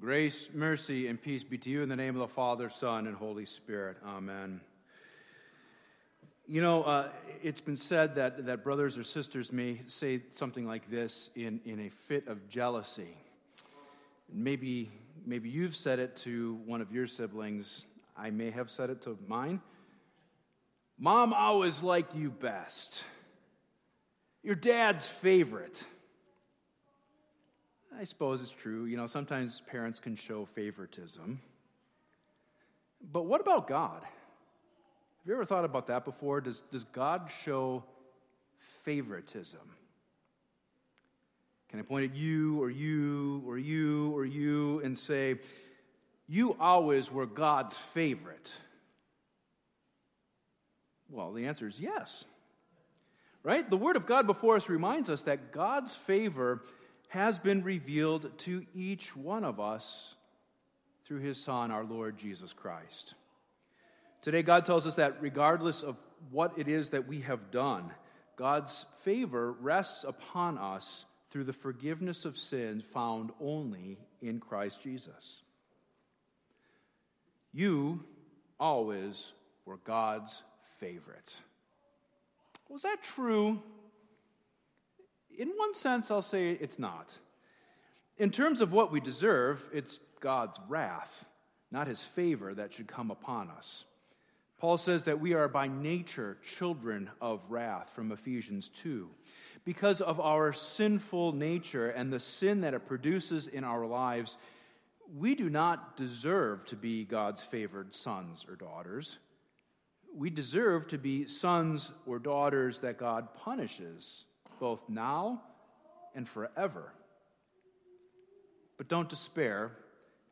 Grace, mercy, and peace be to you in the name of the Father, Son, and Holy Spirit. Amen. You know, uh, it's been said that, that brothers or sisters may say something like this in, in a fit of jealousy. Maybe, maybe you've said it to one of your siblings. I may have said it to mine. Mom always liked you best. Your dad's favorite. I suppose it's true. You know, sometimes parents can show favoritism. But what about God? Have you ever thought about that before? Does, does God show favoritism? Can I point at you or you or you or you and say, You always were God's favorite? Well, the answer is yes. Right? The Word of God before us reminds us that God's favor has been revealed to each one of us through his Son, our Lord Jesus Christ. Today, God tells us that regardless of what it is that we have done, God's favor rests upon us through the forgiveness of sins found only in Christ Jesus. You always were God's favorite. Was that true in one sense, I'll say it's not. In terms of what we deserve, it's God's wrath, not his favor, that should come upon us. Paul says that we are by nature children of wrath from Ephesians 2. Because of our sinful nature and the sin that it produces in our lives, we do not deserve to be God's favored sons or daughters. We deserve to be sons or daughters that God punishes both now and forever. But don't despair,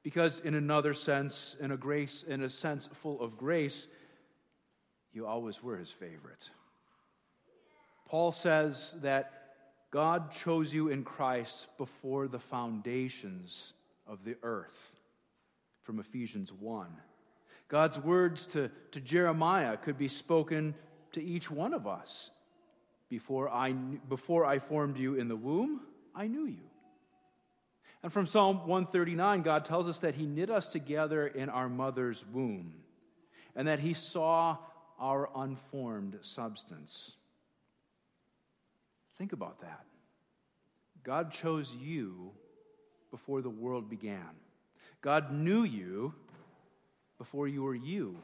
because in another sense, in a grace, in a sense full of grace, you always were his favorite. Paul says that God chose you in Christ before the foundations of the earth, from Ephesians 1. God's words to, to Jeremiah could be spoken to each one of us. Before I, before I formed you in the womb, I knew you. And from Psalm 139, God tells us that He knit us together in our mother's womb and that He saw our unformed substance. Think about that. God chose you before the world began, God knew you before you were you.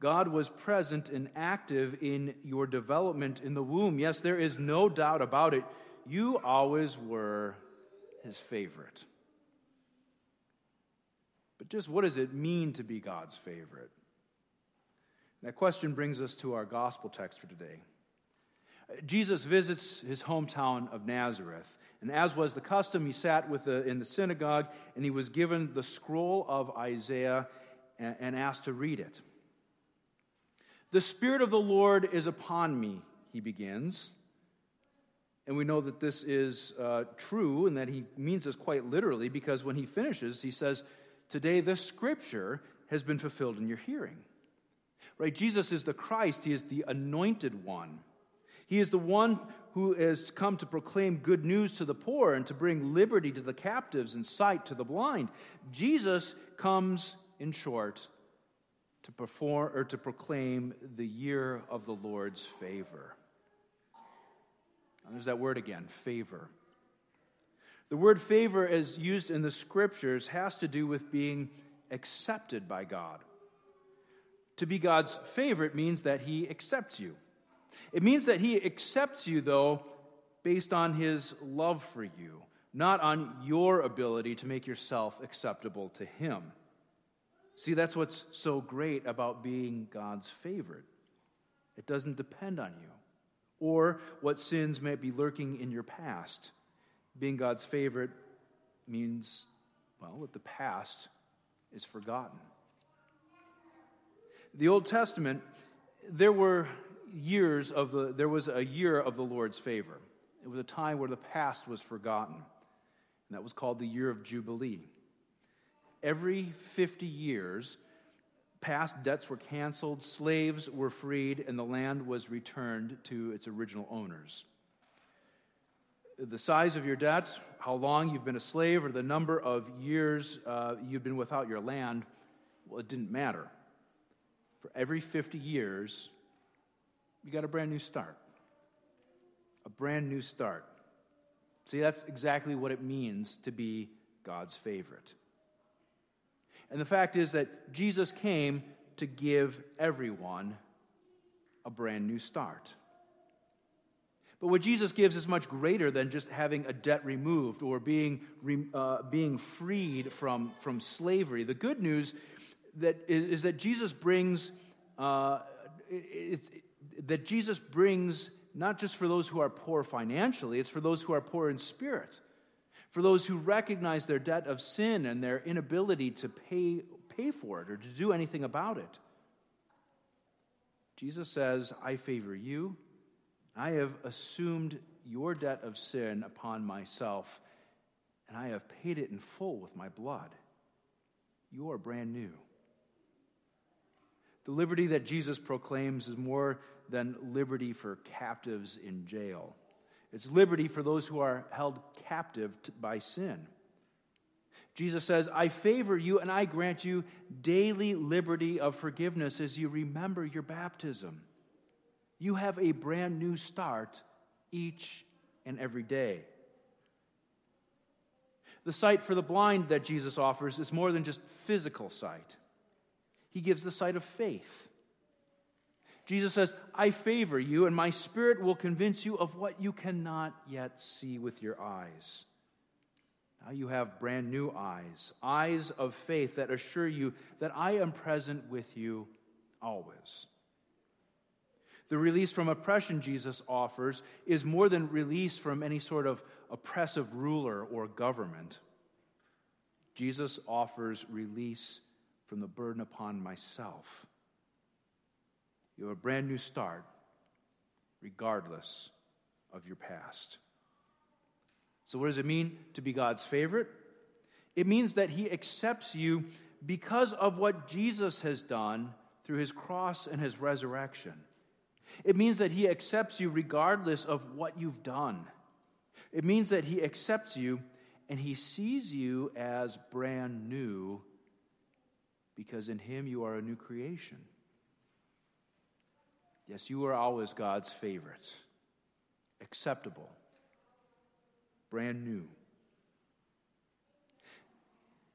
God was present and active in your development in the womb. Yes, there is no doubt about it. You always were his favorite. But just what does it mean to be God's favorite? That question brings us to our gospel text for today. Jesus visits his hometown of Nazareth, and as was the custom, he sat with the, in the synagogue and he was given the scroll of Isaiah and, and asked to read it. The Spirit of the Lord is upon me, he begins. And we know that this is uh, true and that he means this quite literally because when he finishes, he says, Today this scripture has been fulfilled in your hearing. Right? Jesus is the Christ, he is the anointed one. He is the one who has come to proclaim good news to the poor and to bring liberty to the captives and sight to the blind. Jesus comes, in short, to perform or to proclaim the year of the Lord's favor. And there's that word again, favor. The word favor, as used in the scriptures, has to do with being accepted by God. To be God's favorite means that He accepts you. It means that He accepts you, though, based on His love for you, not on your ability to make yourself acceptable to Him. See, that's what's so great about being God's favorite. It doesn't depend on you or what sins may be lurking in your past. Being God's favorite means, well, that the past is forgotten. The Old Testament, there were years of the, there was a year of the Lord's favor. It was a time where the past was forgotten. And that was called the year of Jubilee every 50 years, past debts were canceled, slaves were freed, and the land was returned to its original owners. the size of your debt, how long you've been a slave, or the number of years uh, you've been without your land, well, it didn't matter. For every 50 years, you got a brand new start. A brand new start. See, that's exactly what it means to be God's favorite. And the fact is that Jesus came to give everyone a brand new start. But what Jesus gives is much greater than just having a debt removed or being, uh, being freed from, from slavery. The good news that is, is that Jesus brings uh, that Jesus brings not just for those who are poor financially, it's for those who are poor in spirit, for those who recognize their debt of sin and their inability to pay, pay for it or to do anything about it. Jesus says, I favor you. I have assumed your debt of sin upon myself, and I have paid it in full with my blood. You are brand new. The liberty that Jesus proclaims is more than liberty for captives in jail. It's liberty for those who are held captive by sin. Jesus says, I favor you and I grant you daily liberty of forgiveness as you remember your baptism. You have a brand new start each and every day. The sight for the blind that Jesus offers is more than just physical sight, He gives the sight of faith. Jesus says, I favor you, and my spirit will convince you of what you cannot yet see with your eyes. Now you have brand new eyes, eyes of faith that assure you that I am present with you always. The release from oppression Jesus offers is more than release from any sort of oppressive ruler or government. Jesus offers release from the burden upon myself. You have a brand new start, regardless of your past. So, what does it mean to be God's favorite? It means that He accepts you because of what Jesus has done through His cross and His resurrection. It means that He accepts you regardless of what you've done. It means that He accepts you and He sees you as brand new because in Him you are a new creation. Yes, you are always God's favorite, acceptable, brand new.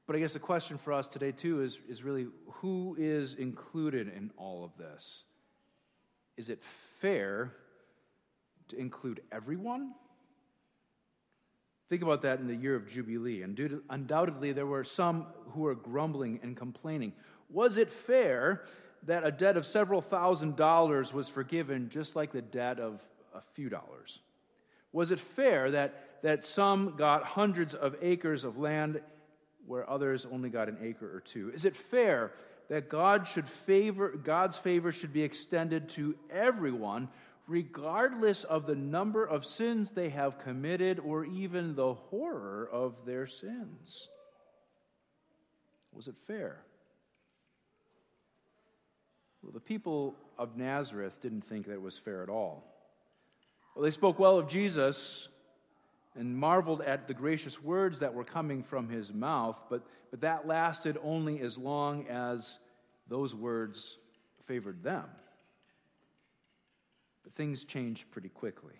But I guess the question for us today, too, is, is really who is included in all of this? is it fair to include everyone? Think about that in the year of Jubilee. And undoubtedly, there were some who were grumbling and complaining. Was it fair that a debt of several thousand dollars was forgiven just like the debt of a few dollars? Was it fair that, that some got hundreds of acres of land where others only got an acre or two? Is it fair that God should favor, God's favor should be extended to everyone, regardless of the number of sins they have committed or even the horror of their sins. Was it fair? Well, the people of Nazareth didn't think that it was fair at all. Well, they spoke well of Jesus and marveled at the gracious words that were coming from his mouth, but, but that lasted only as long as those words favored them. But things changed pretty quickly.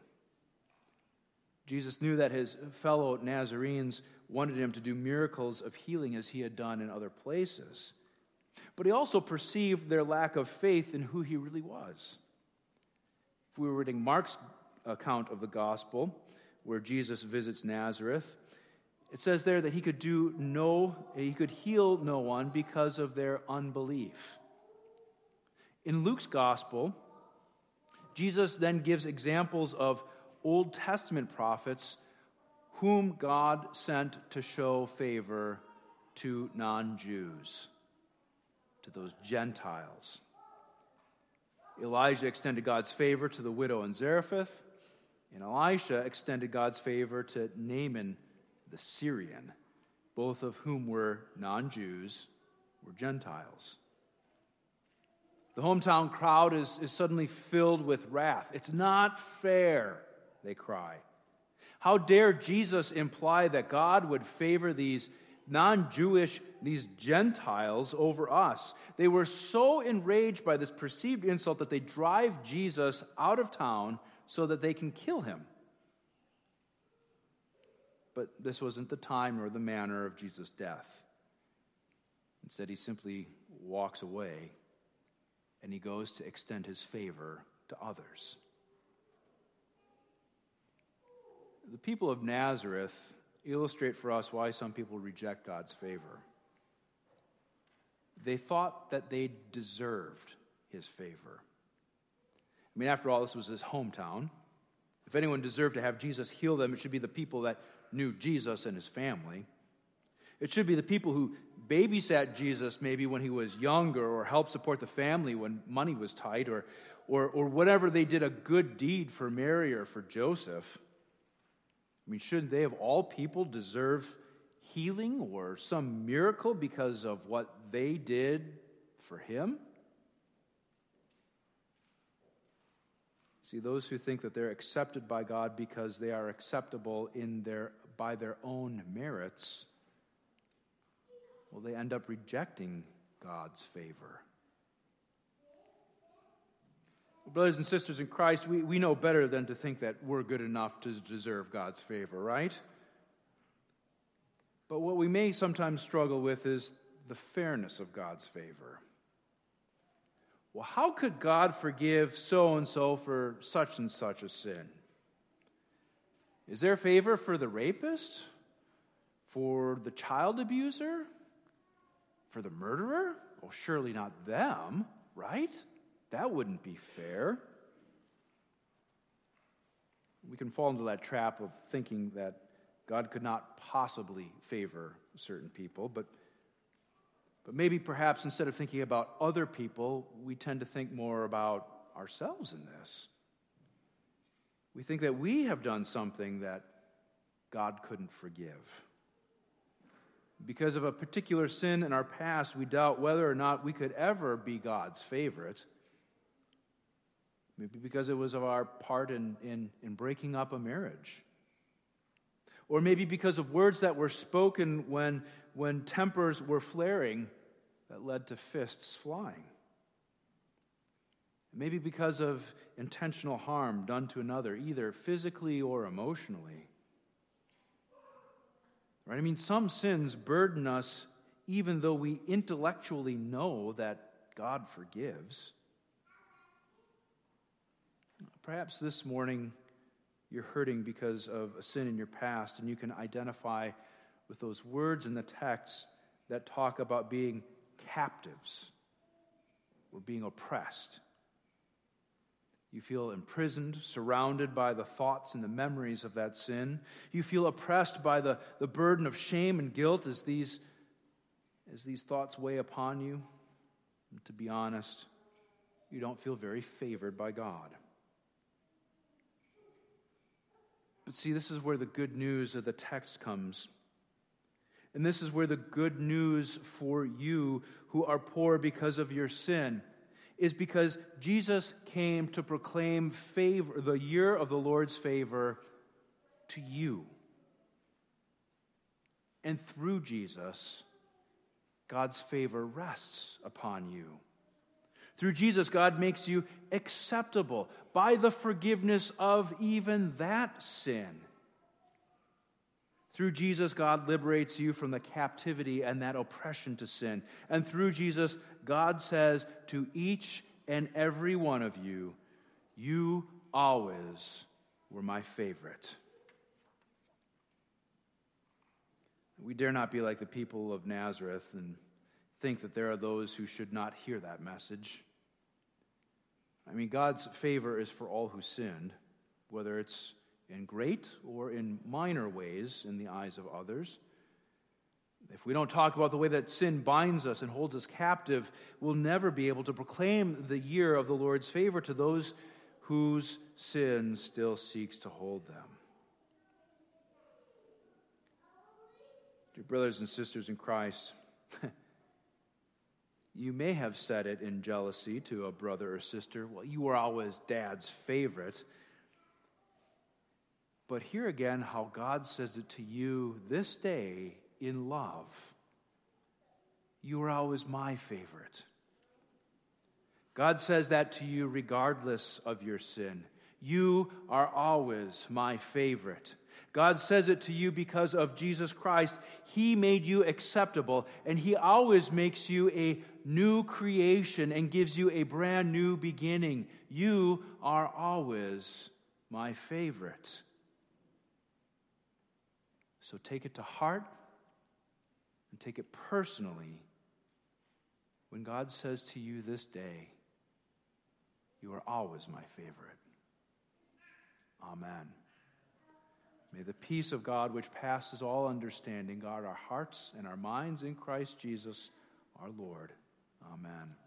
Jesus knew that his fellow Nazarenes wanted him to do miracles of healing as he had done in other places. But he also perceived their lack of faith in who he really was. If we were reading Mark's account of the gospel, where Jesus visits Nazareth, it says there that he could do no, he could heal no one because of their unbelief. In Luke's gospel, Jesus then gives examples of Old Testament prophets whom God sent to show favor to non Jews, to those Gentiles. Elijah extended God's favor to the widow in Zarephath. And Elisha extended God's favor to Naaman the Syrian, both of whom were non Jews, were Gentiles. The hometown crowd is, is suddenly filled with wrath. It's not fair, they cry. How dare Jesus imply that God would favor these non Jewish, these Gentiles over us? They were so enraged by this perceived insult that they drive Jesus out of town so that they can kill him. But this wasn't the time or the manner of Jesus' death. Instead, he simply walks away and he goes to extend his favor to others. The people of Nazareth illustrate for us why some people reject God's favor. They thought that they deserved his favor. I mean, after all, this was his hometown. If anyone deserved to have Jesus heal them, it should be the people that knew Jesus and his family. It should be the people who babysat Jesus maybe when he was younger or helped support the family when money was tight or, or, or whatever they did a good deed for Mary or for Joseph. I mean, shouldn't they of all people deserve healing or some miracle because of what they did for him? See, those who think that they're accepted by God because they are acceptable in their, by their own merits, well, they end up rejecting God's favor. Brothers and sisters in Christ, we, we know better than to think that we're good enough to deserve God's favor, right? But what we may sometimes struggle with is the fairness of God's favor well, how could God forgive so and so for such and such a sin? Is there favor for the rapist? For the child abuser? For the murderer? Well, surely not them, right? That wouldn't be fair. We can fall into that trap of thinking that God could not possibly favor certain people, but but maybe perhaps instead of thinking about other people, we tend to think more about ourselves in this. We think that we have done something that God couldn't forgive. Because of a particular sin in our past, we doubt whether or not we could ever be God's favorite. Maybe because it was of our part in, in, in breaking up a marriage. Or maybe because of words that were spoken when, when tempers were flaring that led to fists flying. Maybe because of intentional harm done to another, either physically or emotionally. Right? I mean, some sins burden us even though we intellectually know that God forgives. Perhaps this morning you're hurting because of a sin in your past, and you can identify with those words in the text that talk about being captives. We're being oppressed. You feel imprisoned, surrounded by the thoughts and the memories of that sin. You feel oppressed by the, the burden of shame and guilt as these, as these thoughts weigh upon you. And to be honest, you don't feel very favored by God. But see, this is where the good news of the text comes. And this is where the good news for you who are poor because of your sin is because Jesus came to proclaim favor, the year of the Lord's favor to you. And through Jesus, God's favor rests upon you. Through Jesus, God makes you acceptable by the forgiveness of even that sin. Through Jesus, God liberates you from the captivity and that oppression to sin. And through Jesus, God says to each and every one of you, You always were my favorite. We dare not be like the people of Nazareth and think that there are those who should not hear that message. I mean, God's favor is for all who sinned, whether it's in great or in minor ways in the eyes of others. If we don't talk about the way that sin binds us and holds us captive, we'll never be able to proclaim the year of the Lord's favor to those whose sin still seeks to hold them. Dear brothers and sisters in Christ, you may have said it in jealousy to a brother or sister, well, you were always dad's favorite. But hear again how God says it to you this day in love. You are always my favorite. God says that to you regardless of your sin. You are always my favorite. God says it to you because of Jesus Christ. He made you acceptable, and He always makes you a new creation and gives you a brand new beginning. You are always my favorite. So take it to heart and take it personally when God says to you this day, You are always my favorite. Amen. May the peace of God, which passes all understanding, guard our hearts and our minds in Christ Jesus our Lord. Amen.